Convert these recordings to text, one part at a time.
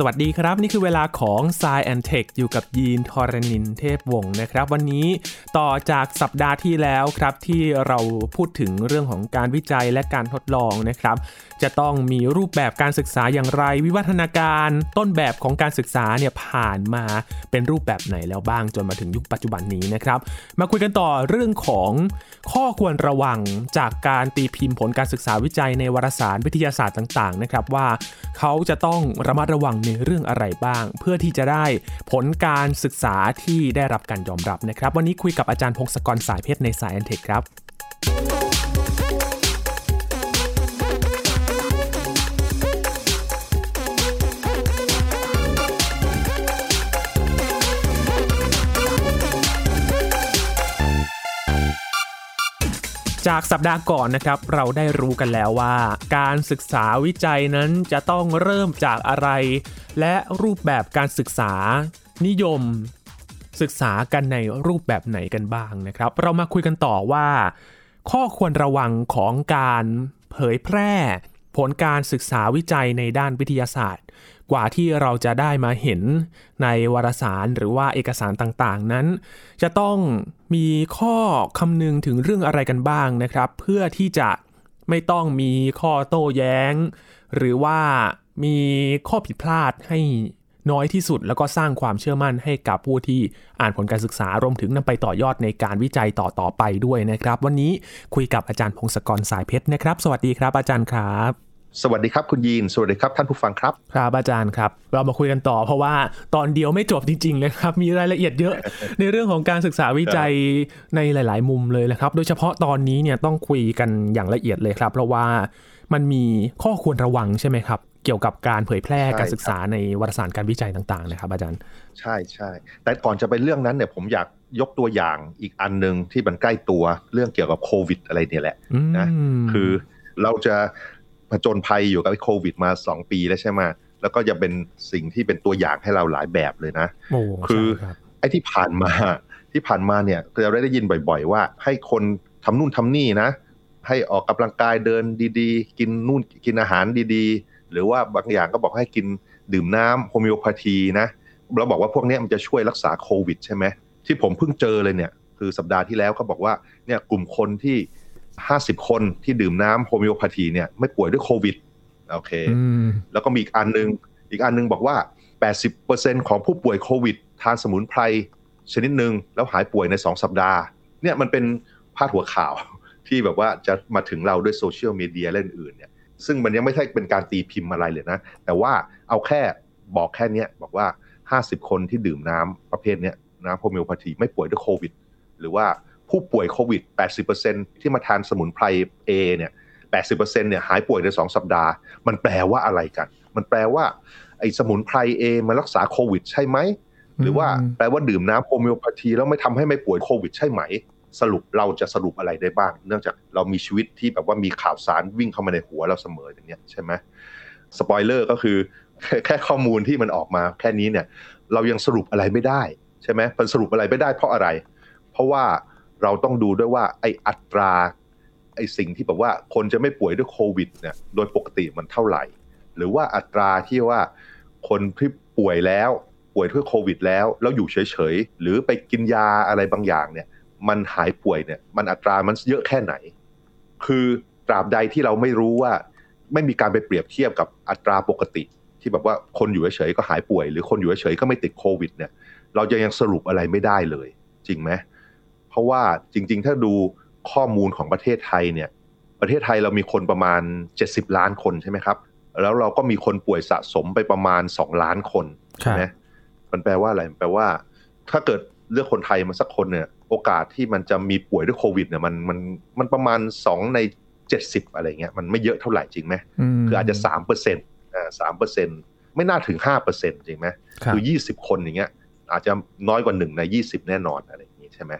สวัสดีครับ นี่คือเวลาของ s ซแอนเทคอยู่กับยีนทอรนินเทพวงศ์นะครับ วันนี้ต่อจากสัปดาห์ที่แล้วครับ ที่เราพูดถึงเรื่องของการวิจัยและการทดลองนะครับ จะต้องมีรูปแบบการศึกษาอย่างไร วิวัฒนาการต้นแบบของการศึกษาเนี่ยผ่านมาเป็นรูปแบบไหนแล้วบ้างจนมาถึงยุคปัจจุบันนี้นะครับ มาคุยกันต่อเรื่องของข้อควรระวังจากการตีพิมพ์ผลการศึกษาวิจัยในวารสารวิทยาศาสตร์ต่าง ๆ นะครับว่าเขาจะต้องระมัดระวังในเรื่องอะไรบ้าง เพื่อที่จะได้ผลการศึกษาที่ได้รับการยอมรับนะครับ วันนี้คุยกับอาจารย์พงศกรสายเพชรในสายอันเทคครับ จากสัปดาห์ก่อนนะครับเราได้รู้กันแล้วว่า การศึกษาวิจัยนั้นจะต้องเริ่มจากอะไร และรูปแบบการศึกษานิยม ศึกษากันในรูปแบบไหนกันบ้างนะครับ เรามาคุยกันต่อว่า ข้อควรระวังของการเผยแพร่ ผลการศึกษาวิจัยในด้านวิทยาศาสตร์ กว่าที่เราจะได้มาเห็นในวารสารหรือว่าเอกสารต่างๆ นั้น จะต้องมีข้อคำนึงถึงเรื่องอะไรกันบ้างนะครับ เพื่อที่จะไม่ต้องมีข้อโต้แย้ง หรือว่ามีข้อผิดพลาดให้น้อยที่สุด แล้วก็สร้างความเชื่อมั่นให้กับผู้ที่อ่านผลการศึกษารวมถึงนำไปต่อยอดในการวิจัยต่อต่อไปด้วยนะครับ วันนี้คุยกับอาจารย์พงศกรสายเพชรนะครับ สวัสดีครับอาจารย์ครับ สวัสดีครับคุณยีน สวัสดีครับท่านผู้ฟังครับ ครับอาจารย์ครับ เรามาคุยกันต่อเพราะว่าตอนเดียวไม่จบจริงๆเลยครับ มีรายละเอียดเยอะ ในเรื่องของการศึกษาวิจัยในหลาย ๆ มุมเลยนะครับ โดยเฉพาะตอนนี้เนี่ยต้องคุยกันอย่างละเอียดเลยครับ เพราะว่ามันมีข้อควรระวังใช่ไหมครับ เกี่ยวกับการเผยแพร่การศึกษาในวารสารการวิจัยต่างๆนะครับอาจารย์ ใช่ใช่แต่ก่อนจะไปเรื่องนั้นเนี่ยผมอยากยกตัวอย่างอีกอันหนึ่งที่มันใกล้ตัวเรื่องเกี่ยวกับโควิดอะไรเนี่ยแหละนะคือเราจะ ผจญภัยอยู่กับโควิดมาสองปีแล้วใช่ไหมแล้วก็จะเป็นสิ่งที่เป็นตัวอย่างให้เราหลายแบบเลยนะ คือไอ้ที่ผ่านมาที่ผ่านมาเนี่ยเราได้ยินบ่อย ๆ ว่า ให้คนทำนู่นทำนี่นะ ให้ออกกำลังกายเดินดีๆ กินนู่นกินอาหารดีๆ หรือว่าบางอย่างก็บอกให้กินดื่มน้ำ homeopathy นะเราบอกว่าพวกนี้มันจะช่วยรักษาโควิดใช่ไหมที่ผมเพิ่งเจอเลยเนี่ย คือสัปดาห์ที่แล้วเขาบอกว่าเนี่ยกลุ่มคนที่ 50 คนที่ดื่มน้ำ homeopathy เนี่ยไม่ป่วยด้วยโควิดโอเค แล้วก็มีอีกอันนึง อีกอันนึงบอกว่า 80%ของผู้ป่วยโควิด ทานสมุนไพรชนิดหนึ่งแล้วหายป่วยใน 2 สัปดาห์ เนี่ยมันเป็นพาดหัวข่าวที่แบบว่าจะมาถึงเราด้วยโซเชียลมีเดียเล่นอื่นเนี่ย ซึ่งมันยังไม่ใช่เป็นการตีพิมพ์อะไรเลยนะ แต่ว่าเอาแค่บอกแค่นี้บอกว่า 50 คนที่ดื่มน้ำประเภทนี้น้ำโฮมิโอพาธีไม่ป่วยด้วยโควิด หรือว่า ผู้ป่วยโควิด 80%ที่มาทานสมุนไพร A เนี่ย 80%เนี่ยหายป่วยใน 2 สัปดาห์ มันแปลว่าอะไรกัน มันแปลว่าไอ้สมุนไพร A มันรักษาโควิด ใช่ไหม หรือว่าแปลว่าดื่มน้ำ homeopathy แล้วไม่ทำให้ไม่ป่วยโควิด ใช่ไหม สรุปเราจะสรุปอะไรได้บ้าง เนื่องจากเรามีชีวิตที่แบบว่ามีข่าวสารวิ่งเข้ามาในหัวเราเสมออย่างเงี้ยใช่ไหมสปอยเลอร์ก็คือแค่ข้อมูลที่มันออกมาแค่นี้เนี่ย เรายังสรุปอะไรไม่ได้ใช่ไหมมันสรุปอะไรไม่ได้เพราะอะไร เพราะว่า เราต้องดูด้วยว่าไออัตราไอสิ่งที่แบบว่าคนจะไม่ป่วยด้วยโควิดเนี่ยโดยปกติมันเท่าไหร่ หรือว่าอัตราที่ว่าคนที่ป่วยแล้วป่วยด้วยโควิด แล้วแล้วอยู่เฉยๆหรือไปกินยาอะไรบางอย่างเนี่ยมันหายป่วยเนี่ยมันอัตรามันเยอะแค่ไหน คือตราบใดที่เราไม่รู้ว่า ไม่มีการไปเปรียบเทียบกับอัตราปกติ ที่แบบว่าคนอยู่เฉยๆก็หายป่วย หรือคนอยู่เฉยๆก็ไม่ติดโควิดเนี่ยเราจะยังสรุปอะไรไม่ได้เลย จริงไหม ราะว่าจริง ๆ ถ้าดูข้อมูลของประเทศไทยเนี่ยประเทศไทยเรามีคนประมาณ 70 ล้านคนใช่ไหมครับ แล้วเราก็มีคนป่วยสะสมไปประมาณ 2 ล้านคนใช่ไหมมันแปลว่าอะไรแปลว่า ถ้าเกิดเลือกคนไทยมาสักคนเนี่ย โอกาสที่มันจะมีป่วยด้วยโควิดเนี่ยมันมันมันประมาณ 2 ใน 70 อะไรเงี้ยมันไม่เยอะเท่าไหร่จริงไหมคืออาจจะ3เปอร์เซ็นต์อ่าสามเปอร์เซ็นต์ไม่น่าถึง5เปอร์เซ็นต์จริงไหมคือ 20 คนอย่างเงี้ยอาจจะน้อยกว่า1ใน 20 แน่นอนอะไรอย่างงี้ใช่ไหม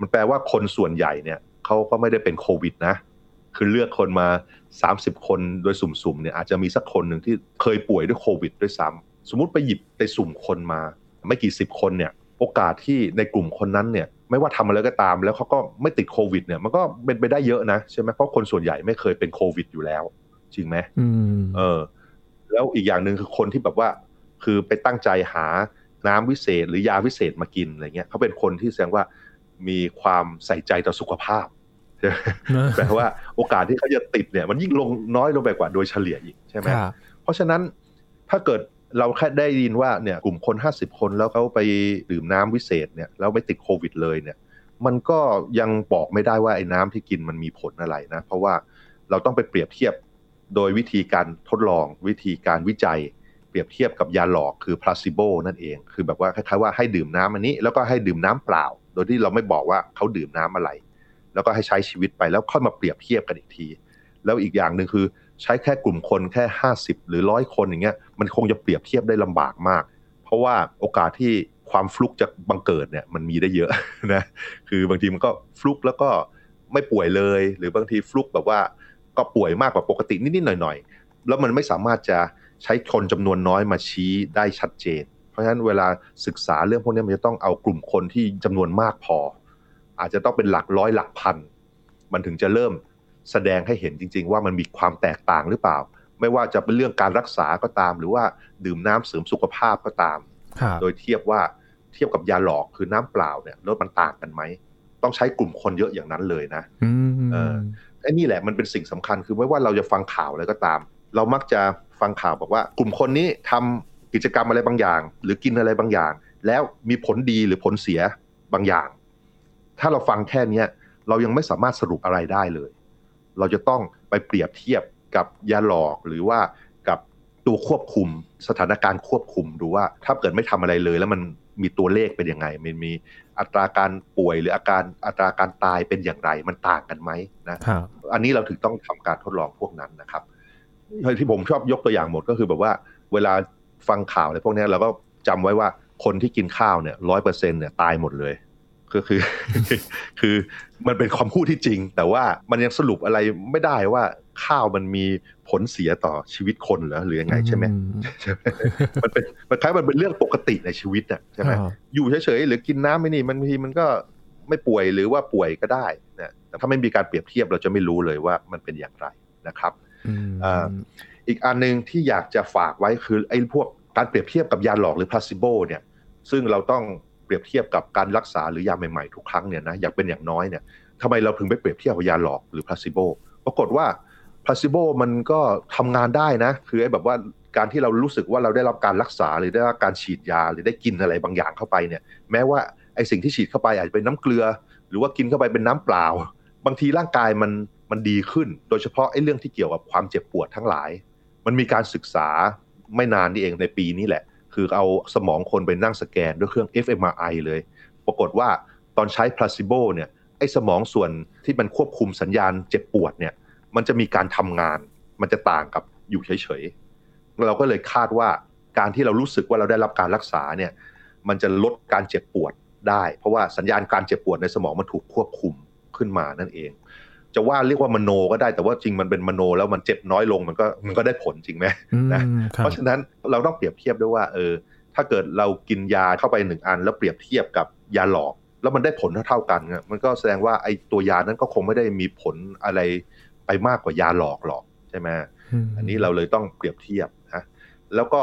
มันแปลว่าคนส่วนใหญ่เนี่ยเขาก็ไม่ได้เป็นโควิดนะ คือเลือกคนมา 30 คนโดยสุ่มๆเนี่ยอาจจะมีสักคนหนึ่งที่เคยป่วยด้วยโควิดด้วยซ้ำสมมุติไปหยิบไปสุ่มคนมา ไม่กี่สิบคนเนี่ยโอกาสที่ในกลุ่มคนนั้นเนี่ยไม่ว่าทำอะไรก็ตาม แล้วเขาก็ไม่ติดโควิดเนี่ยมันก็เป็นไปได้เยอะนะใช่ไหมเพราะคนส่วนใหญ่ไม่เคยเป็นโควิดอยู่แล้ว จริงไหมเออ แล้วอีกอย่างหนึ่งคือคนที่แบบว่า คือไปตั้งใจหาน้ำวิเศษหรือยาวิเศษมากินอะไรเงี้ยเขาเป็นคนที่แสดงว่า มีความใส่ใจต่อสุขภาพแปลว่าโอกาสที่เขาจะติดเนี่ย มันยิ่งลงน้อยลงไปกว่าโดยเฉลี่ยอีกใช่ไหมเพราะฉะนั้นถ้าเกิดเราแค่ได้ยินว่าเนี่ยกลุ่มคนห้าสิบคนแล้วเขาไปดื่มน้ำวิเศษเนี่ยแล้วไม่ติดโควิดเลยเนี่ย มันก็ยังบอกไม่ได้ว่าไอ้น้ำที่กินมันมีผลอะไรนะ เพราะว่าเราต้องไปเปรียบเทียบโดยวิธีการทดลองวิธีการวิจัย เปรียบเทียบกับยาหลอกคือ placebo นั่นเอง คือแบบว่าคล้ายๆว่าให้ดื่มน้ำอันนี้ แล้วก็ให้ดื่มน้ำเปล่าโดยที่เราไม่บอกว่าเขาดื่มน้ำอะไร แล้วก็ให้ใช้ชีวิตไปแล้วค่อยมาเปรียบเทียบกันอีกที แล้วอีกอย่างหนึ่งคือ ใช้แค่กลุ่มคนแค่ 50 หรือร้อยคนอย่างเงี้ยมันคงจะเปรียบเทียบได้ลำบากมาก เพราะว่าโอกาสที่ความฟลุกจะบังเกิดเนี่ยมันมีได้เยอะนะคือบางทีมันก็ฟลุกแล้วก็ไม่ป่วยเลย หรือบางทีฟลุกแบบว่าก็ป่วยมากกว่าปกตินิดๆหน่อยๆแล้วมันไม่สามารถจะใช้คนจำนวนน้อยมาชี้ได้ชัดเจน ราะฉะนั้นเวลาศึกษาเรื่องพวกนี้มันจะต้องเอากลุ่มคนที่จำนวนมากพอ อาจจะต้องเป็นหลักร้อยหลักพัน มันถึงจะเริ่มแสดงให้เห็นจริง ๆ ว่ามันมีความแตกต่างหรือเปล่า ไม่ว่าจะเป็นเรื่องการรักษาก็ตาม หรือว่าดื่มน้ำเสริมสุขภาพก็ตาม โดยเทียบว่าเทียบกับยาหลอกคือน้ำเปล่าเนี่ยรสมันต่างกันไหมต้องใช้กลุ่มคนเยอะอย่างนั้นเลยนะเออไอ้นี่แหละมันเป็นสิ่งสำคัญคือไม่ว่าเราจะฟังข่าวอะไรก็ตาม เรามักจะฟังข่าวบอกว่ากลุ่มคนนี้ทำ กิจกรรมอะไรบางอย่าง หรือกินอะไรบางอย่าง แล้วมีผลดีหรือผลเสียบางอย่าง ถ้าเราฟังแค่เนี้ยเรายังไม่สามารถสรุปอะไรได้เลย เราจะต้องไปเปรียบเทียบกับยาหลอกหรือว่ากับตัวควบคุมสถานการณ์ควบคุมดูว่า ถ้าเกิดไม่ทำอะไรเลย แล้วมันมีตัวเลขเป็นยังไง มันมีอัตราการป่วยหรืออาการอัตราการตายเป็นอย่างไร มันต่างกันไหมนะอันนี้เราถึงต้องทำการทดลองพวกนั้นนะครับที่ผมชอบยกตัวอย่างหมดก็คือแบบว่า เวลา ฟังข่าวอะไรพวกนี้เราก็จำไว้ว่าคนที่กินข้าวเนี่ยร้อยเปอร์เซ็นเนี่ยตายหมดเลย ก็คือ คือมันเป็นความพูดที่จริง แต่ว่ามันยังสรุปอะไรไม่ได้ว่าข้าวมันมีผลเสียต่อชีวิตคนเหรอหรือยังไงใช่ไหมมันเป็นมันคล้ายมันเป็นเรื่องปกติในชีวิตอะใช่ไหมอยู่เฉยๆหรือกินน้ำไม่นี่มันบางทีมันก็ไม่ป่วยหรือว่าป่วยก็ได้นะแต่ถ้าไม่มีการเปรียบเทียบเราจะไม่รู้เลยว่ามันเป็นอย่างไรนะครับ อีกอันหนึ่งที่อยากจะฝากไว้คือไอ้พวกการเปรียบเทียบกับยาหลอกหรือ placebo เนี่ย ซึ่งเราต้องเปรียบเทียบกับการรักษาหรือยาใหม่ๆทุกครั้งเนี่ยนะอยากเป็นอย่างน้อยเนี่ยทำไมเราถึงไปเปรียบเทียบกับยาหลอกหรือ placebo ปรากฏว่า placebo มันก็ทำงานได้นะ คือไอ้แบบว่าการที่เรารู้สึกว่าเราได้รับการรักษาหรือได้รับการฉีดยาหรือได้กินอะไรบางอย่างเข้าไปเนี่ย แม้ว่าไอ้สิ่งที่ฉีดเข้าไปอาจจะเป็นน้ำเกลือ หรือว่ากินเข้าไปเป็นน้ำเปล่า บางทีร่างกายมันมันดีขึ้น โดยเฉพาะไอ้เรื่องที่เกี่ยวกับความเจ็บปวดทั้งหลาย มันมีการศึกษาไม่นานนี่เองในปีนี้แหละ คือเอาสมองคนไปนั่งสแกนด้วยเครื่อง fMRI เลย ปรากฏว่าตอนใช้พลาสซิโบเนี่ยไอ้สมองส่วนที่มันควบคุมสัญญาณเจ็บปวดเนี่ย มันจะมีการทำงาน มันจะต่างกับอยู่เฉยๆ เราก็เลยคาดว่าการที่เรารู้สึกว่าเราได้รับการรักษาเนี่ย มันจะลดการเจ็บปวดได้ เพราะว่าสัญญาณการเจ็บปวดในสมองมันถูกควบคุมขึ้นมานั่นเอง จะว่าเรียกว่ามโนก็ได้แต่ว่าจริงมันเป็นมโนแล้วมันเจ็บน้อยลงมันก็มันก็ได้ผลจริงไหมนะเพราะฉะนั้นเราต้องเปรียบเทียบด้วยว่าเออถ้าเกิดเรากินยาเข้าไปหนึ่งอัน แล้วเปรียบเทียบกับยาหลอก แล้วมันได้ผลเท่าๆกันมันก็แสดงว่าไอ้ตัวยานั้นก็คงไม่ได้มีผลอะไรไปมากกว่ายาหลอกหรอกใช่ไหมอันนี้เราเลยต้องเปรียบเทียบนะแล้วก็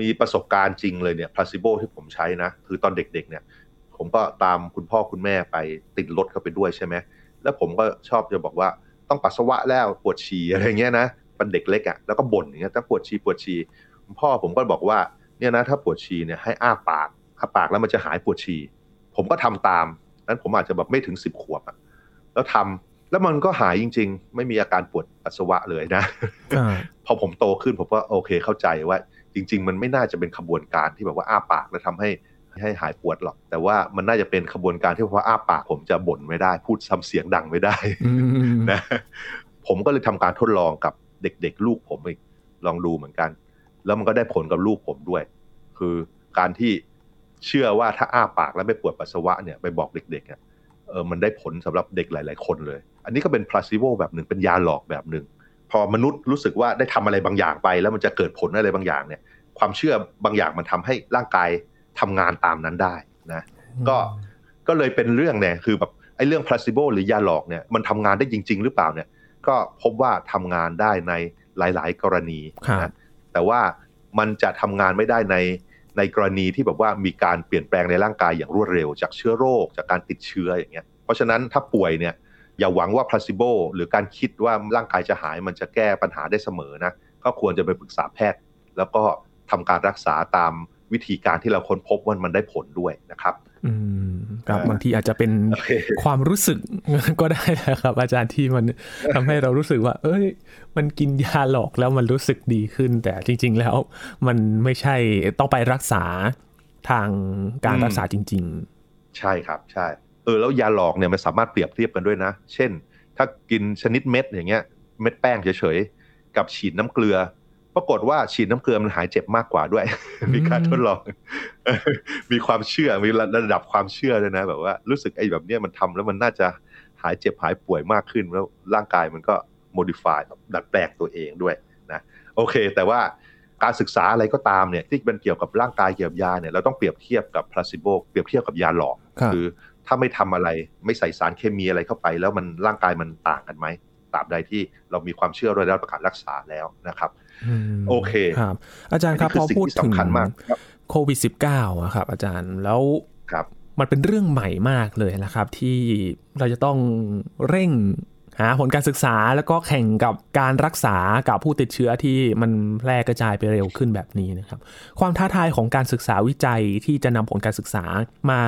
มีประสบการณ์จริงเลยเนี่ยพลาซิโบที่ผมใช้นะ คือตอนเด็กๆเนี่ย ผมก็ตามคุณพ่อคุณแม่ไปติดรถเข้าไปด้วยใช่ไหม แล้วผมก็ชอบจะบอกว่าต้องปัสสาวะแล้วปวดฉี่อะไรเงี้ยนะเป็นเด็กเล็กอะ่ะแล้วก็บ่นอย่างเงี้ยถ้าปวดฉี่ปวดฉี่พ่อผมก็บอกว่าเนี่ยนะถ้าปวดฉี่เนี่ยให้อ้าปากอ้าปากแล้วมันจะหายปวดฉี่ผมก็ทำตามนั้นผมอาจจะแบบไม่ถึงสิบขวบอะแล้วทำแล้วมันก็หายจริง ๆ ไม่มีอาการปวดปัสสาวะเลยนะพอผมโตขึ้นผมก็โอเคเข้าใจว่า จริง ๆ มันไม่น่าจะเป็นขบวนการที่แบบว่าอ้าปากแล้วทำให้ ให้หายปวดหรอก แต่ว่ามันน่าจะเป็นขบวนการที่พออ้าปากผมจะบ่นไม่ได้ พูดซ้ำเสียงดังไม่ได้นะผมก็เลยทำการทดลองกับเด็กๆ ลูกผมอีกลองดูเหมือนกัน แล้วมันก็ได้ผลกับลูกผมด้วย คือการที่เชื่อว่าถ้าอ้าปากแล้วไม่ปวดปัสสาวะเนี่ยไปบอกเด็กๆเนี่ยเออมันได้ผลสำหรับเด็กหลาย ๆ คนเลย อันนี้ก็เป็นพลาสซิโบแบบหนึ่งเป็นยาหลอกแบบหนึ่งพอมนุษย์รู้สึกว่าได้ทำอะไรบางอย่างไป แล้วมันจะเกิดผลอะไรบางอย่างเนี่ย ความเชื่อบางอย่างมันทำให้ร่างกาย ทำงานตามนั้นได้นะก็ก็เลยเป็นเรื่องเนี่ยคือแบบไอ้เรื่องพลาสซิโบหรือยาหลอกเนี่ยมันทำงานได้จริง ๆ หรือเปล่าเนี่ย ก็พบว่าทำงานได้ในหลาย ๆ กรณีนะแต่ว่ามันจะทำงานไม่ได้ในในกรณีที่แบบว่ามีการเปลี่ยนแปลงในร่างกายอย่างรวดเร็ว จากเชื้อโรค จากการติดเชื้ออย่างเงี้ย เพราะฉะนั้นถ้าป่วยเนี่ยอย่าหวังว่า placebo หรือการคิดว่าร่างกายจะหายมันจะแก้ปัญหาได้เสมอนะก็ควรจะไปปรึกษาแพทย์ แล้วก็ทำการรักษาตาม วิธีการที่เราค้นพบว่ามันได้ผลด้วยนะครับอืมครับบางทีอาจจะเป็นความรู้สึกก็ได้นะครับ อาจารย์ที่มันทำให้เรารู้สึกว่า เอ้ย มันกินยาหลอกแล้วมันรู้สึกดีขึ้น แต่จริง ๆ แล้ว มันไม่ใช่ต้องไปรักษาทางการรักษาจริง ๆ ใช่ครับใช่เออแล้วยาหลอกเนี่ยมันสามารถเปรียบเทียบกันด้วยนะ เช่น ถ้ากินชนิดเม็ดอย่างเงี้ย เม็ดแป้งเฉยๆกับฉีดน้ำเกลือ ปรากฏว่าฉีดน้ำเกลือมันหายเจ็บมากกว่าด้วย มีการทดลอง มีความเชื่อมีระดับความเชื่อด้วยนะ แบบว่ารู้สึกไอ้แบบเนี้ยมันทำแล้วมันน่าจะหายเจ็บหายป่วยมากขึ้นแล้วร่างกายมันก็ modify ดัดแปลงตัวเองด้วยนะโอเค แต่ว่าการศึกษาอะไรก็ตามเนี่ยที่เป็นเกี่ยวกับร่างกายเกี่ยวกับยาเนี่ยเราต้องเปรียบเทียบกับ placebo เปรียบเทียบกับยาหลอกคือถ้าไม่ทำอะไรไม่ใส่สารเคมีอะไรเข้าไป แล้วมันร่างกายมันต่างกันไหม ตราบใดที่เรามีความเชื่อโดยได้ประกาศรักษาแล้วนะครับโอเคครับ อาจารย์ครับพอพูดถึงโควิด -19 ครับ อาจารย์แล้วครับมันเป็นเรื่องใหม่มากเลยนะครับ ที่เราจะต้องเร่งหาผลการศึกษาแล้วก็แข่งกับการรักษากับผู้ติดเชื้อที่มันแพร่กระจายไปเร็วขึ้นแบบนี้นะครับ ความท้าทายของการศึกษาวิจัยที่จะนำผลการศึกษามา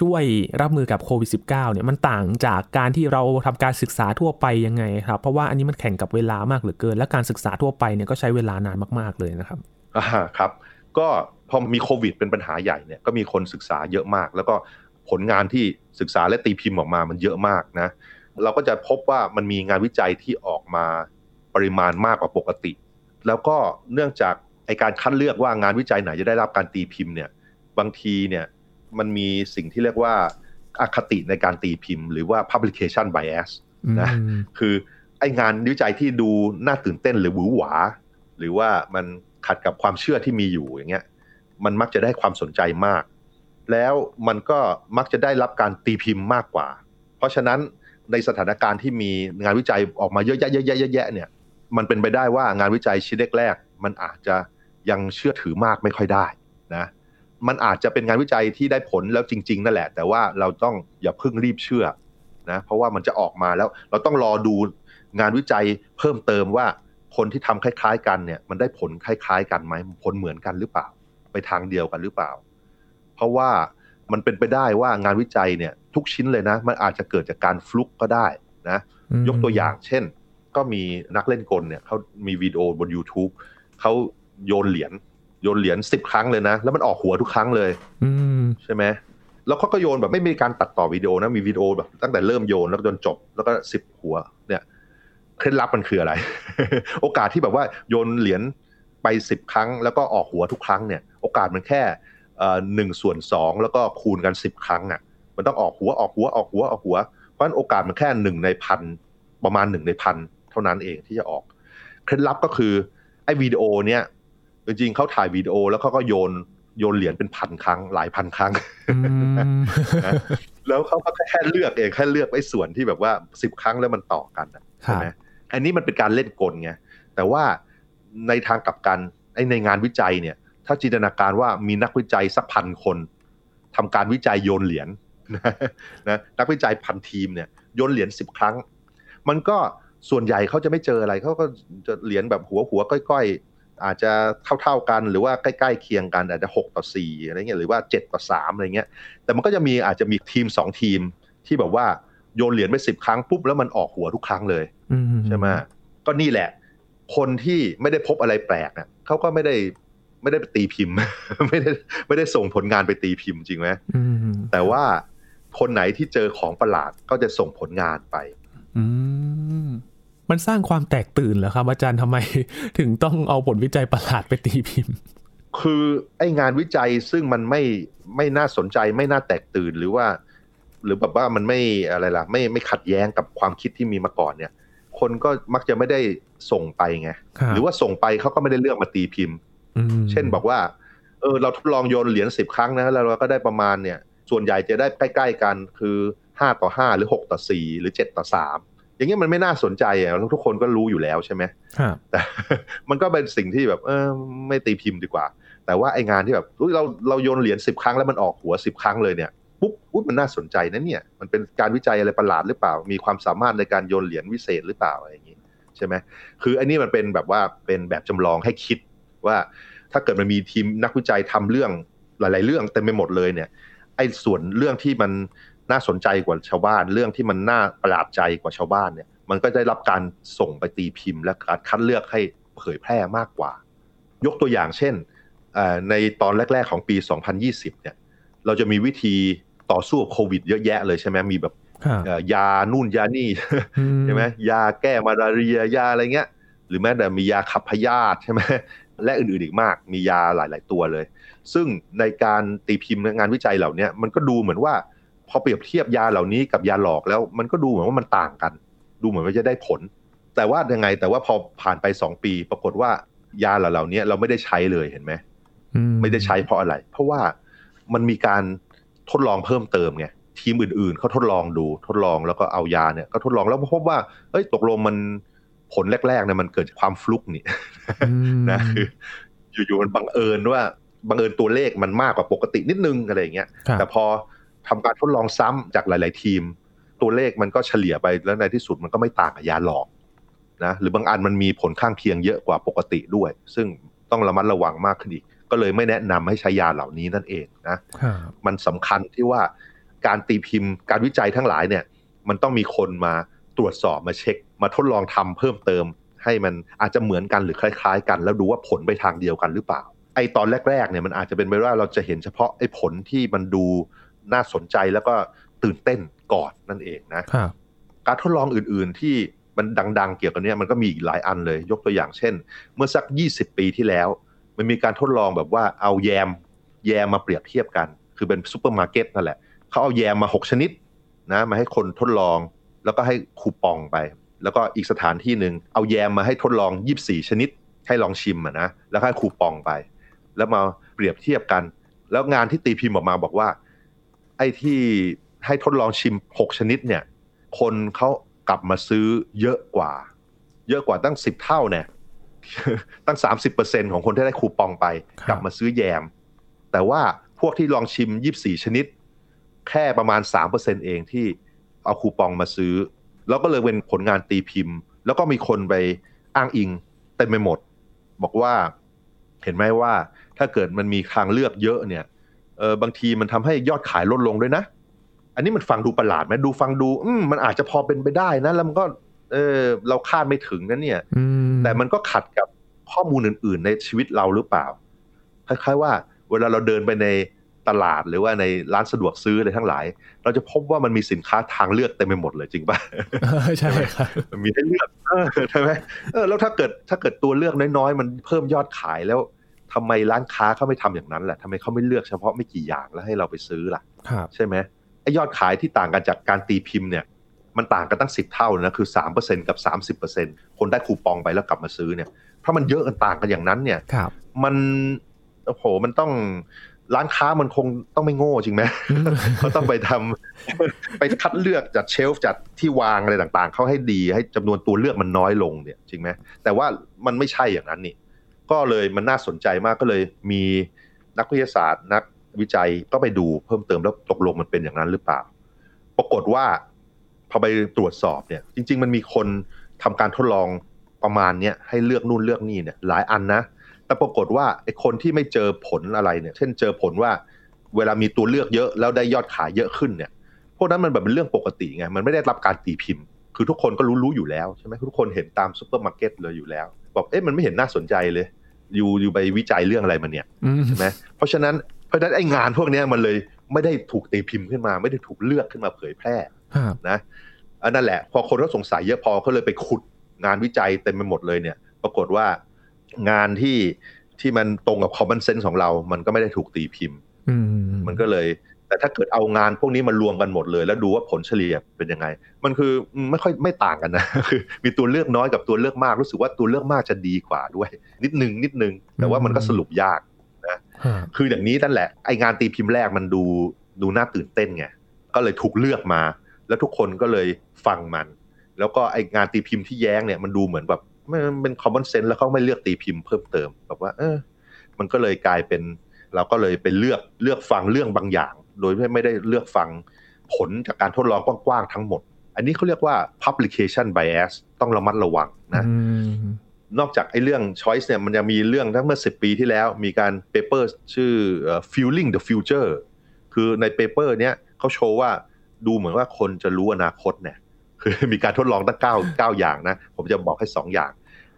ช่วยรับมือกับโควิด -19 เนี่ยมันต่างจากการที่เราทำการศึกษาทั่วไปยังไงครับ เพราะว่าอันนี้มันแข่งกับเวลามากเหลือเกิน และการศึกษาทั่วไปเนี่ยก็ใช้เวลานานมากๆเลยนะครับอ่าครับ ก็พอมีโควิด เป็นปัญหาใหญ่เนี่ยก็มีคนศึกษาเยอะมาก แล้วก็ผลงานที่ศึกษาและตีพิมพ์ออกมามันเยอะมากนะเราก็จะพบว่ามันมีงานวิจัยที่ออกมาปริมาณมากกว่าปกติ แล้วก็เนื่องจากไอการคัดเลือกว่างานวิจัยไหนจะได้รับการตีพิมพ์เนี่ยบางทีเนี่ย มันมีสิ่งที่เรียกว่าอคติในการตีพิมพ์ หรือว่า publication bias นะคือไองานวิจัยที่ดูน่าตื่นเต้นหรือหวือหวา หรือว่ามันขัดกับความเชื่อที่มีอยู่อย่างเงี้ยมันมักจะได้ความสนใจมาก แล้วมันก็มักจะได้รับการตีพิมพ์มากกว่า เพราะฉะนั้นในสถานการณ์ที่มีงานวิจัยออกมาเยอะแยะเยอะแยะเยอะแยะเนี่ยมันเป็นไปได้ว่างานวิจัยชิ้นแรกๆมันอาจจะยังเชื่อถือมากไม่ค่อยได้นะ มันอาจจะเป็นงานวิจัยที่ได้ผลแล้วจริง ๆ นั่นแหละ แต่ว่าเราต้องอย่าเพิ่งรีบเชื่อนะเพราะว่ามันจะออกมาแล้วเราต้องรอดูงานวิจัยเพิ่มเติมว่าคนที่ทำคล้ายๆ กันเนี่ย มันได้ผลคล้าย ๆ กันไหมผลเหมือนกันหรือเปล่า ไปทางเดียวกันหรือเปล่า เพราะว่ามันเป็นไปได้ว่างานวิจัยเนี่ย ทุกชิ้นเลยนะ มันอาจจะเกิดจากการฟลุกก็ได้นะ ยกตัวอย่างเช่น ก็มีนักเล่นกลเนี่ยเขามีวิดีโอบน YouTube เขาโยนเหรียญ โยนเหรียญสิบครั้งเลยนะ แล้วมันออกหัวทุกครั้งเลยใช่ไหมแล้วเขาก็โยนแบบไม่มีการตัดต่อวิดีโอนะมีวิดีโอแบบตั้งแต่เริ่มโยนแล้วจนจบ แล้วก็สิบหัว เนี่ยเคล็ดลับมันคืออะไร โอกาสที่แบบว่าโยนเหรียญไปสิบครั้ง แล้วก็ออกหัวทุกครั้งเนี่ย โอกาสมันแค่หนึ่งส่วนสองแล้วก็คูณกันสิบครั้งอะ มันต้องออกหัวออกหัวออกหัวออกหัว เพราะฉะนั้นโอกาสมันแค่หนึ่งในพันประมาณหนึ่งในพันเท่านั้นเองที่จะออก เคล็ดลับก็คือไอ้วิดีโอเนี่ย จริงๆเขาถ่ายวีดีโอแล้วเขาก็โยนโยนเหรียญเป็นพันครั้งหลายพันครั้งแล้วเขาก็แค่เลือกเองแค่เลือกไอ้ส่วนที่แบบว่าสิบครั้งแล้วมันต่อกันใช่ไหมอันนี้มันเป็นการเล่นกลไงแต่ว่าในทางกลับกันไอ้ในงานวิจัยเนี่ย ถ้าจินตนาการว่ามีนักวิจัยสักพันคนทำการวิจัยโยนเหรียญนะนักวิจัยพันทีมเนี่ยโยนเหรียญสิบครั้ง มันก็ส่วนใหญ่เขาจะไม่เจออะไรเขาก็จะเหรียญแบบหัวหัวก้อย อาจจะเท่าๆกันหรือว่าใกล้ๆเคียงกันอาจจะหกต่อสี่อะไรเงี้ยหรือว่าเจ็ดต่อสามอะไรเงี้ยแต่มันก็จะมีอาจจะมีทีมสองทีมที่แบบว่าโยนเหรียญไปสิบครั้งปุ๊บแล้วมันออกหัวทุกครั้งเลยใช่ไหมก็นี่แหละ คนที่ไม่ได้พบอะไรแปลกเนี่ยเขาก็ไม่ได้ไม่ได้ไปตีพิมพ์ ไม่ได้ไม่ได้ส่งผลงานไปตีพิมพ์จริงไหมแต่ว่าคนไหนที่เจอของประหลาดก็จะส่งผลงานไป มันสร้างความแตกตื่นเหรอครับอาจารย์ทำไมถึงต้องเอาผลวิจัยประหลาดไปตีพิมพ์ คือไอ้งานวิจัยซึ่งมันไม่ไม่น่าสนใจไม่น่าแตกตื่นหรือว่า หรือแบบว่ามันไม่อะไรล่ะไม่ไม่ขัดแย้งกับความคิดที่มีมาก่อนเนี่ย คนก็มักจะไม่ได้ส่งไปไงหรือว่าส่งไปเขาก็ไม่ได้เลือกมาตีพิมพ์เช่นบอกว่าเออเราทดลองโยนเหรียญสิบครั้งนะแล้วเราก็ได้ประมาณเนี่ย ส่วนใหญ่จะได้ใกล้ ๆ กันคือห้าต่อห้าหรือหกต่อสี่หรือเจ็ดต่อสาม อย่างนี้มันไม่น่าสนใจอะทุกคนก็รู้อยู่แล้วใช่ไหมแต่มันก็เป็นสิ่งที่แบบ เออไม่ตีพิมพ์ดีกว่า แต่ว่าไองานที่แบบเราเราโยนเหรียญสิบครั้งแล้วมันออกหัวสิบครั้งเลยเนี่ยปุ๊บปุ๊บมันน่าสนใจนะเนี่ย มันเป็นการวิจัยอะไรประหลาดหรือเปล่า มีความสามารถในการโยนเหรียญวิเศษหรือเปล่าอะไรอย่างนี้ใช่ไหมคืออันนี้มันเป็นแบบว่าเป็นแบบจำลองให้คิดว่าถ้าเกิดมันมีทีมนักวิจัยทำเรื่องหลาย ๆ เรื่องเต็มไปหมดเลยเนี่ยไอ้ส่วนเรื่องที่มัน น่าสนใจกว่าชาวบ้าน เรื่องที่มันน่าประหลาดใจกว่าชาวบ้านเนี่ย มันก็ได้รับการส่งไปตีพิมพ์ และการคัดเลือกให้เผยแพร่มากกว่า ยกตัวอย่างเช่นในตอนแรก ๆ ของปี 2020 เนี่ย เราจะมีวิธีต่อสู้กับโควิด เยอะแยะเลยใช่ไหมมีแบบยานู่นยานี่ใช่ไหมยาแก้มาลาเรียยาอะไรเงี้ย หรือแม้แต่มียาขับพยาธิใช่ไหมและอื่นๆอีกมาก มียาหลาย ๆ ตัวเลย ซึ่งในการตีพิมพ์งานวิจัยเหล่านี้มันก็ดูเหมือนว่า พอเปรียบเทียบยาเหล่านี้กับยาหลอกแล้ว มันก็ดูเหมือนว่ามันต่างกัน ดูเหมือนว่าจะได้ผล แต่ว่ายังไงแต่ว่าพอผ่านไปสองปี ปรากฏว่ายาเหล่านี้เราไม่ได้ใช้เลยเห็นไหมไม่ได้ใช้เพราะอะไร เพราะว่ามันมีการทดลองเพิ่มเติมไงทีมอื่นๆเขาทดลองดูทดลองแล้วก็เอายาเนี่ยก็ทดลองแล้วพบว่าเอ้ยตกลงมันผลแรกๆเนี่ยมันเกิดจากความฟลุกนี่นะคืออยู่ๆมันบังเอิญว่าบังเอิญตัวเลขมันมากกว่าปกตินิดนึงอะไรอย่างเงี้ยแต่พอ ทำการทดลองซ้ำจากหลาย ๆ ทีม ตัวเลขมันก็เฉลี่ยไปแล้วในที่สุดมันก็ไม่ต่างกับยาหลอกนะหรือบางอันมันมีผลข้างเคียงเยอะกว่าปกติด้วย ซึ่งต้องระมัดระวังมากขึ้นอีก ก็เลยไม่แนะนำให้ใช้ยาเหล่านี้นั่นเองนะมันสำคัญที่ว่าการตีพิมพ์การวิจัยทั้งหลายเนี่ย มันต้องมีคนมาตรวจสอบมาเช็ค มาทดลองทำเพิ่มเติม ให้มันอาจจะเหมือนกันหรือคล้าย ๆ กัน แล้วดูว่าผลไปทางเดียวกันหรือเปล่าไอ้ตอนแรกๆเนี่ยมันอาจจะเป็นไปว่าเราจะเห็นเฉพาะไอ้ผลที่มันดู น่าสนใจแล้วก็ตื่นเต้นก่อนนั่นเองนะการทดลองอื่นๆที่มันดังๆเกี่ยวกับนี้มันก็มีอีกหลายอันเลย ยกตัวอย่างเช่น เมื่อสัก 20 ปีที่แล้ว มันมีการทดลองแบบว่าเอาแยมแยมมาเปรียบเทียบกัน คือเป็นซูเปอร์มาร์เก็ตนั่นแหละเขาเอาแยมมา 6 ชนิดนะมาให้คนทดลอง แล้วก็ให้คูปองไป แล้วก็อีกสถานที่หนึ่งเอาแยมมาให้ทดลอง 24 ชนิด ให้ลองชิมอะนะแล้วให้คูปองไป แล้วมาเปรียบเทียบกัน แล้วงานที่ตีพิมพ์ออกมาบอกว่า ไอ้ที่ให้ทดลองชิม 6 ชนิดเนี่ย คนเขากลับมาซื้อเยอะกว่า เยอะกว่าตั้ง 10 เท่าเนี่ย ตั้ง 30%ของคนที่ได้คูปองไป กลับมาซื้อแยม แต่ว่าพวกที่ลองชิม 24 ชนิด แค่ประมาณ 3%เองที่เอาคูปองมาซื้อ แล้วก็เลยเป็นผลงานตีพิมพ์ แล้วก็มีคนไปอ้างอิงเต็มไปหมด บอกว่าเห็นไหมว่าถ้าเกิดมันมีทางเลือกเยอะเนี่ย เออบางทีมันทำให้ยอดขายลดลงด้วยนะ อันนี้มันฟังดูประหลาดไหมดูฟังดูอืมมันอาจจะพอเป็นไปได้นะ แล้วมันก็เออเราคาดไม่ถึงนั่นเนี่ยแต่มันก็ขัดกับข้อมูลอื่น ๆ ในชีวิตเราหรือเปล่าคล้ายๆว่า เวลาเราเดินไปในตลาดหรือว่าในร้านสะดวกซื้ออะไรทั้งหลาย เราจะพบว่ามันมีสินค้าทางเลือกเต็มไปหมดเลยจริงป่ะใช่ครับมันมีให้เลือกใช่ไหมเออแล้วถ้าเกิดถ้าเกิดตัวเลือกน้อยๆ มันเพิ่มยอดขายแล้ว ทำไมร้านค้าเขาไม่ทำอย่างนั้นแหละทำไมเขาไม่เลือกเฉพาะไม่กี่อย่างแล้วให้เราไปซื้อล่ะใช่ไหมไอยอดขายที่ต่างกันจากการตีพิมพ์เนี่ย มันต่างกันตั้งสิบเท่านะคือสามเปอร์เซ็นกับสามสิบเปอร์เซ็นคนได้คูปองไปแล้วกลับมาซื้อเนี่ยถ้ามันเยอะกันต่างกันอย่างนั้นเนี่ยมันโอ้โหมันต้องร้านค้ามันคงต้องไม่โง่จริงไหมเขาต้องไปทำไปคัดเลือกจัดเชลฟ์จัดที่วางอะไรต่างๆ เขาให้ดีให้จำนวนตัวเลือกมันน้อยลงเนี่ยจริงไหมแต่ว่ามันไม่ใช่อย่างนั้นนี่ ก็เลยมันน่าสนใจมากก็เลยมีนักวิทยาศาสตร์ นักวิจัยก็ไปดูเพิ่มเติมแล้วตกลงมันเป็นอย่างนั้นหรือเปล่า ปรากฏว่าพอไปตรวจสอบเนี่ย จริง ๆ มันมีคนทำการทดลองประมาณเนี้ยให้เลือกนู่นเลือกนี่เนี่ยหลายอันนะ แต่ปรากฏว่าไอ้คนที่ไม่เจอผลอะไรเนี่ย เช่นเจอผลว่าเวลามีตัวเลือกเยอะแล้วได้ยอดขายเยอะขึ้นเนี่ย พวกนั้นมันแบบเป็นเรื่องปกติไง มันไม่ได้รับการตีพิมพ์ คือทุกคนก็รู้รู้อยู่แล้วใช่ไหมทุกคนเห็นตามซูเปอร์มาร์เก็ตเลยอยู่แล้ว บอกเอ๊ะมันไม่เห็นน่าสนใจเลย อยู่อยู่ไปวิจัยเรื่องอะไรมาเนี่ยใช่ไหมเพราะฉะนั้นเพราะฉะนั้นไอ้งานพวกนี้มันเลยไม่ได้ถูกตีพิมพ์ขึ้นมา ไม่ได้ถูกเลือกขึ้นมาเผยแพร่นะอันนั่นแหละ พอคนเขาสงสัยเยอะพอเขาเลยไปขุดงานวิจัยเต็มไปหมดเลยเนี่ย ปรากฏว่างานที่ที่มันตรงกับคอมมอนเซนส์ของเรา มันก็ไม่ได้ถูกตีพิมพ์มันก็เลย แต่ถ้าเกิดเอางานพวกนี้มารวมกันหมดเลย แล้วดูว่าผลเฉลี่ยเป็นยังไง มันคือไม่ค่อยไม่ต่างกันนะคือมีตัวเลือกน้อยกับตัวเลือกมากรู้สึกว่าตัวเลือกมากจะดีกว่าด้วย นิดนึงนิดนึง แต่ว่ามันก็สรุปยากนะคืออย่างนี้นั่นแหละไองานตีพิมพ์แรกมันดูดูน่าตื่นเต้นไงก็เลยถูกเลือกมา แล้วทุกคนก็เลยฟังมัน แล้วก็ไอ้งานตีพิมพ์ที่แย้งเนี่ยมันดูเหมือนแบบมันเป็น common sense แล้วเขาไม่เลือกตีพิมพ์เพิ่มเติมแบบว่า เออ มันก็เลยกลายเป็นเราก็เลยไปเลือกเลือกฟังเรื่องบางอย่าง โดยไม่ได้เลือกฟังผลจากการทดลองกว้างๆทั้งหมด อันนี้เขาเรียกว่า publication bias ต้องระมัดระวังนะนอกจากไอ้เรื่อง choice เนี่ยมันจะมีเรื่องทั้งเมื่อ 10 ปีที่แล้ว มีการ paperชื่อ Feeling the Future คือใน paper เนี้ยเขาโชว์ว่าดูเหมือนว่าคนจะรู้อนาคตเนี่ยคือมีการทดลองตั้งเก้าเก้าอย่างนะ ผมจะบอกให้สองอย่าง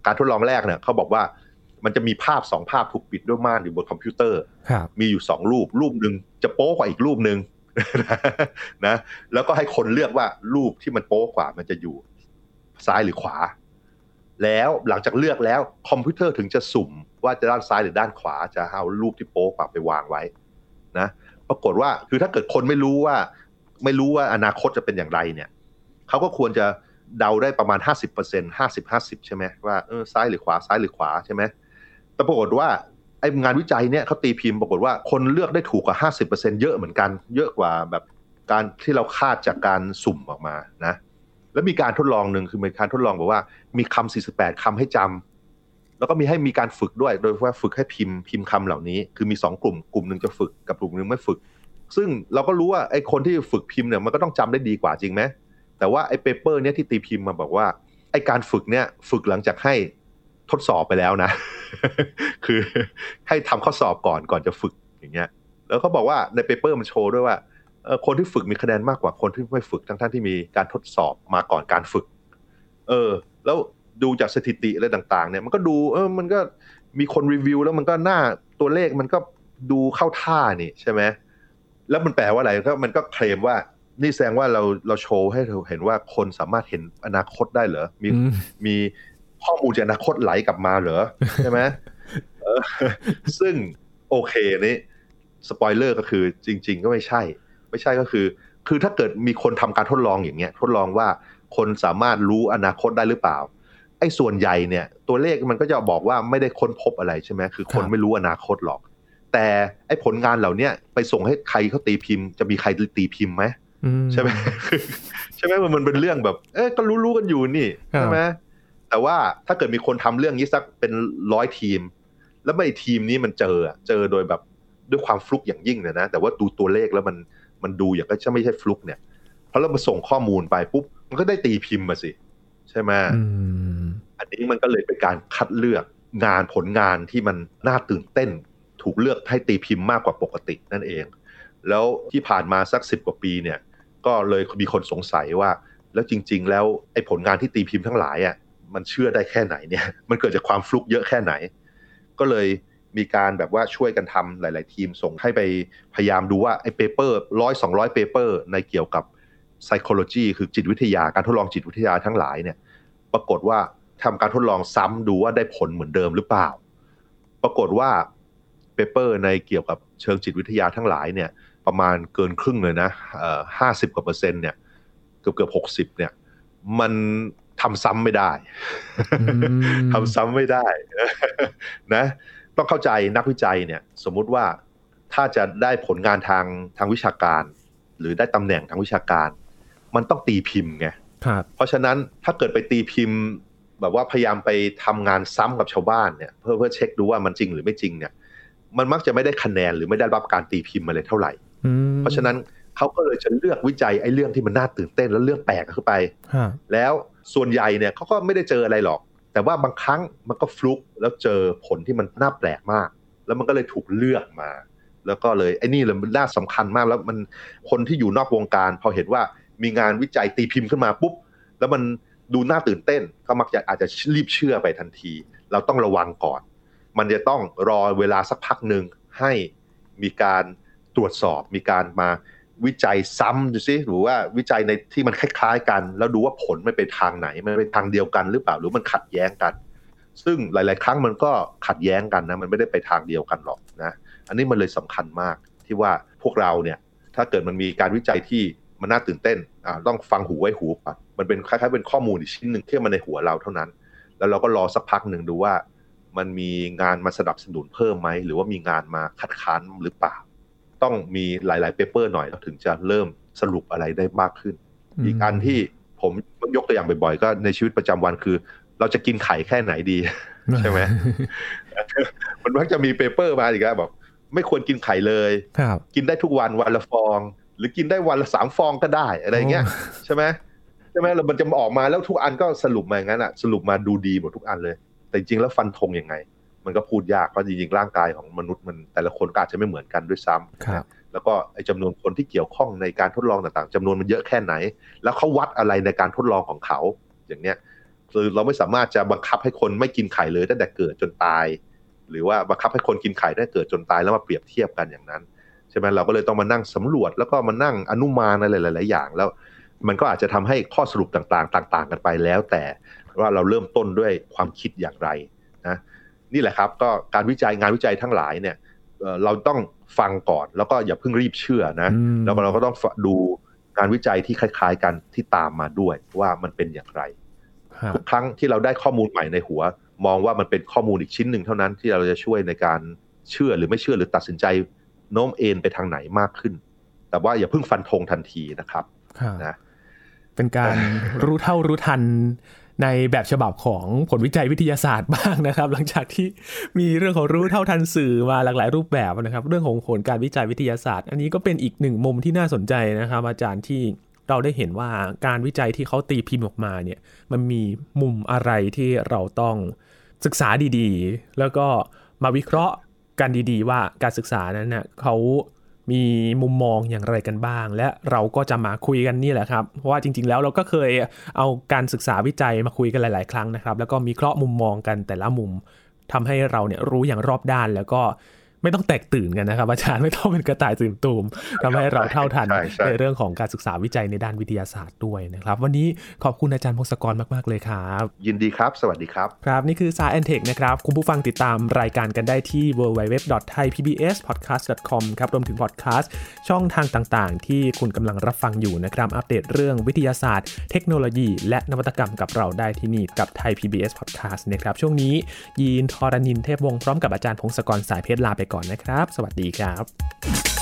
การทดลองแรกเนี่ยเขาบอกว่า มันจะมีภาพสองภาพถูกปิดด้วยม่านอยู่บนคอมพิวเตอร์มีอยู่สองรูป รูปหนึ่งจะโป๊กว่าอีกรูปหนึ่งนะ แล้วก็ให้คนเลือกว่ารูปที่มันโป๊กว่ามันจะอยู่ซ้ายหรือขวา แล้วหลังจากเลือกแล้วคอมพิวเตอร์ถึงจะสุ่ม ว่าจะด้านซ้ายหรือด้านขวาจะเอารูปที่โป๊กว่าไปวางไว้ นะ ปรากฏว่าคือถ้าเกิดคนไม่รู้ว่า ไม่รู้ว่าอนาคตจะเป็นอย่างไรเนี่ยเขาก็ควรจะเดาได้ประมาณห้าสิบเปอร์เซ็นห้าสิบห้าสิบใช่ไหมว่าเออซ้ายหรือขวาซ้ายหรือขวาใช่ไหม แต่ปรากฏว่าไอ้งานวิจัยเนี่ยเขาตีพิมพ์ปรากฏว่าคนเลือกได้ถูกกว่าห้าสิบเปอร์เซ็นเยอะเหมือนกัน เยอะกว่าแบบการที่เราคาดจากการสุ่มออกมานะ แล้วมีการทดลองหนึ่งคือมีการทดลองบอกว่า มีคำสี่สิบแปดคำให้จำแล้วก็มีให้มีการฝึกด้วย โดยว่าฝึกให้พิมพ์พิมพ์คำเหล่านี้ คือมีสองกลุ่มกลุ่มหนึ่งจะฝึกกับกลุ่มหนึ่งไม่ฝึก ซึ่งเราก็รู้ว่าไอ้คนที่ฝึกพิมพ์เนี่ยมันก็ต้องจำได้ดีกว่าจริงไหมแต่ว่าไอ้ paper เนี้ยที่ตีพิมพ์มาบอกว่าไอ้การฝึกเนี่ยฝึกหลังจากให้ ทดสอบไปแล้วนะ คือให้ทำข้อสอบก่อนก่อนจะฝึกอย่างเงี้ย แล้วเขาบอกว่าใน paper มันโชว์ด้วยว่าคนที่ฝึกมีคะแนนมากกว่าคนที่ไม่ฝึกทั้งท่านที่มีการทดสอบมาก่อนการฝึก เออ แล้วดูจากสถิติอะไรต่างๆ เนี่ย มันก็ดู เออ มันก็มีคนรีวิวแล้วมันก็หน้าตัวเลขมันก็ดูเข้าท่านี่ใช่ไหมแล้วมันแปลว่าอะไรก็มันก็เคลมว่า นี่แสดงว่าเราเราโชว์ให้เราเห็นว่าคนสามารถเห็นอนาคตได้เหรอ มีมี ข้อมูลจากอนาคตไหลกลับมาเหรอใช่ไหมซึ่งโอเคนี้สปอยเลอร์ก็คือจริง ๆ ก็ไม่ใช่ ไม่ใช่ก็คือ คือถ้าเกิดมีคนทำการทดลองอย่างเงี้ย ทดลองว่าคนสามารถรู้อนาคตได้หรือเปล่า ไอ้ส่วนใหญ่เนี่ย ตัวเลขมันก็จะบอกว่าไม่ได้ค้นพบอะไรใช่ไหมคือคนไม่รู้อนาคตหรอก แต่ไอ้ผลงานเหล่านี้ไปส่งให้ใครเขาตีพิมพ์ จะมีใครตีพิมพ์ไหมใช่ไหมใช่ไหมมันเป็นเรื่องแบบ เอ๊ก็รู้ๆกันอยู่นี่ใช่ไหม แต่ว่าถ้าเกิดมีคนทำเรื่องนี้สักเป็นร้อยทีม แล้วไม่ทีมนี้มันเจอเจอโดยแบบด้วยความฟลุกอย่างยิ่งเนี่ยนะ แต่ว่าดูตัวเลขแล้วมันมันดูอย่างก็จะไม่ใช่ฟลุกเนี่ยเพราะเรามาส่งข้อมูลไปปุ๊บมันก็ได้ตีพิมพ์มาสิใช่ไหมอันนี้มันก็เลยเป็นการคัดเลือกงานผลงานที่มันน่าตื่นเต้น ถูกเลือกให้ตีพิมพ์มากกว่าปกตินั่นเอง แล้วที่ผ่านมาสักสิบกว่าปีเนี่ย ก็เลยมีคนสงสัยว่า แล้วจริง ๆ แล้วไอ้ผลงานที่ตีพิมพ์ทั้งหลายอะ มันเชื่อได้แค่ไหนเนี่ย มันเกิดจากความฟลุกเยอะแค่ไหน ก็เลยมีการแบบว่าช่วยกันทำหลาย ๆ ทีมส่งให้ไปพยายามดูว่าไอ้ paper ร้อยสองร้อย paper ในเกี่ยวกับ psychology คือจิตวิทยาการทดลองจิตวิทยาทั้งหลายเนี่ย ปรากฏว่าทำการทดลองซ้ำดูว่าได้ผลเหมือนเดิมหรือเปล่า ปรากฏว่า paper ในเกี่ยวกับเชิงจิตวิทยาทั้งหลายเนี่ย ประมาณเกินครึ่งเลยนะห้าสิบกว่าเปอร์เซ็นต์เนี่ย เกือบเกือบหกสิบเนี่ย มัน ทำซ้ำไม่ได้ทำซ้ำไม่ได้นะ ต้องเข้าใจนักวิจัยเนี่ย สมมุติว่าถ้าจะได้ผลงานทางทางวิชาการ หรือได้ตำแหน่งทางวิชาการ มันต้องตีพิมพ์ไงเพราะฉะนั้นถ้าเกิดไปตีพิมพ์ แบบว่าพยายามไปทำงานซ้ำกับชาวบ้านเนี่ย เพื่อเพื่อเช็คดูว่ามันจริงหรือไม่จริงเนี่ย มันมักจะไม่ได้คะแนนหรือไม่ได้รับการตีพิมพ์มาเลยเท่าไหร่เพราะฉะนั้นเขาก็เลยจะเลือกวิจัยไอ้เรื่องที่มันน่าตื่นเต้นแล้วเรื่องแปลกเข้าไปแล้ว ส่วนใหญ่เนี่ยเขาก็ไม่ได้เจออะไรหรอก แต่ว่าบางครั้งมันก็ฟลุกแล้วเจอผลที่มันน่าแปลกมาก แล้วมันก็เลยถูกเลือกมา แล้วก็เลยไอ้นี่เลยมันน่าสำคัญมากแล้วมันคนที่อยู่นอกวงการ พอเห็นว่ามีงานวิจัยตีพิมพ์ขึ้นมาปุ๊บแล้วมันดูน่าตื่นเต้น ก็มักจะอาจจะรีบเชื่อไปทันที เราต้องระวังก่อน มันจะต้องรอเวลาสักพักหนึ่งให้มีการตรวจสอบมีการมา วิจัยซ้ำดูซิหรือว่าวิจัยในที่มันคล้ายๆกัน แล้วดูว่าผลมันไปทางไหนมันไปทางเดียวกันหรือเปล่าหรือมันขัดแย้งกัน ซึ่งหลาย ๆ ครั้งมันก็ขัดแย้งกันนะมันไม่ได้ไปทางเดียวกันหรอกนะอันนี้มันเลยสำคัญมากที่ว่าพวกเราเนี่ยถ้าเกิดมันมีการวิจัยที่มันน่าตื่นเต้นอ่าต้องฟังหูไว้หูก่อนมันเป็นคล้ายๆเป็นข้อมูลอีกชิ้นหนึ่งที่มันในหัวเราเท่านั้น แล้วเราก็รอสักพักหนึ่งดูว่ามันมีงานมาสนับสนุนเพิ่มไหมหรือว่ามีงานมาคัดค้านหรือเปล่า ต้องมีหลาย ๆ paper หน่อยเราถึงจะเริ่มสรุปอะไรได้มากขึ้น อีกอันที่ผมยกตัวอย่างบ่อยๆ ก็ในชีวิตประจำวันคือ เราจะกินไข่แค่ไหนดีใช่ไหมมันมักจะมี paper มาอีกแล้วบอกไม่ควรกินไข่เลยกินได้ทุกวันวันละฟอง หรือกินได้วันละสามฟองก็ได้อะไรเงี้ยใช่ไหมใช่ไหมเรามันจะออกมาแล้วทุกอันก็สรุปมาอย่างนั้นอะ สรุปมาดูดีหมดทุกอันเลย แต่จริงแล้วฟันธงยังไง มันก็พูดยากเพราะจริงๆร่างกายของมนุษย์มันแต่ละคนก็อาจจะไม่เหมือนกันด้วยซ้ำแล้วก็ไอ้จำนวนคนที่เกี่ยวข้องในการทดลองต่างๆจำนวนมันเยอะแค่ไหน แล้วเขาวัดอะไรในการทดลองของเขาอย่างเนี้ยคือเราไม่สามารถจะบังคับให้คนไม่กินไข่เลยตั้งแต่เกิดจนตาย หรือว่าบังคับให้คนกินไข่ได้เกิดจนตายแล้วมาเปรียบเทียบกันอย่างนั้นใช่ไหมเราก็เลยต้องมานั่งสำรวจ แล้วก็มานั่งอนุมานอะไรหลาย ๆ อย่างแล้วมันก็อาจจะทำให้ข้อสรุปต่างๆ ต่าง ๆ กันไปแล้ว แต่ว่าเราเริ่มต้นด้วยความคิดอย่างไร นะนี่แหละครับก็การวิจัยงานวิจัยทั้งหลายเนี่ยเราต้องฟังก่อนแล้วก็อย่าเพิ่งรีบเชื่อนะแล้วเราก็ต้องดูงานวิจัยที่คล้าย ๆ กันที่ตามมาด้วยว่ามันเป็นอย่างไรทุกครั้งที่เราได้ข้อมูลใหม่ในหัว มองว่ามันเป็นข้อมูลอีกชิ้นหนึ่งเท่านั้นที่เราจะช่วยในการเชื่อหรือไม่เชื่อหรือตัดสินใจโน้มเอ็นไปทางไหนมากขึ้น แต่ว่าอย่าเพิ่งฟันธงทันทีนะครับนะเป็นการรู้เท่ารู้ทัน ในแบบฉบับของผลวิจัยวิทยาศาสตร์บ้างนะครับ หลังจากที่มีเรื่องของรู้เท่าทันสื่อมาหลากหลายรูปแบบนะครับ เรื่องของผลการวิจัยวิทยาศาสตร์ อันนี้ก็เป็นอีกหนึ่งมุมที่น่าสนใจนะครับ อาจารย์ที่เราได้เห็นว่าการวิจัยที่เขาตีพิมพ์ออกมาเนี่ยมันมีมุมอะไรที่เราต้องศึกษาดีๆ แล้วก็มาวิเคราะห์กันดีๆ ว่าการศึกษานั้นเน่ยเขา มีมุมมองอย่างไรกันบ้าง และเราก็จะมาคุยกันนี่แหละครับ เพราะว่าจริง ๆ แล้วเราก็เคยเอาการศึกษาวิจัยมาคุยกันหลาย ๆ ครั้งนะครับ แล้วก็มีเคราะห์มุมมองกันแต่ละมุมทำให้เราเนี่ยรู้อย่างรอบด้านแล้วก็ ไม่ต้องแตกตื่นกันนะครับ อาจารย์ไม่ต้องเป็นกระต่ายตื่นตูมทำให้เราเท่าทันในเรื่องของการศึกษาวิจัยในด้านวิทยาศาสตร์ด้วยนะครับ วันนี้ขอบคุณอาจารย์พงศกรมาก ๆ เลยครับ ยินดีครับ สวัสดีครับ ครับ นี่คือ s าแอนเทคนะครับ คุณผู้ฟังติดตามรายการกันได้ที่ www.thaipbspodcast.com ครับรวมถึงพอดแคสต์ช่องทางต่าง ๆ ที่คุณกำลังรับฟังอยู่นะครับอัปเดตเรื่องวิทยาศาสตร์ เทคโนโลยี และนวัตกรรมกับเราได้ที่นี่กับไทย PBS Podcast นะครับช่วงนี้ยีนทอรานินเทพวงศ์พร้อมกับอาจารย์พงศกรสายเพชรลาไปก่อนนะครับ สวัสดีครับ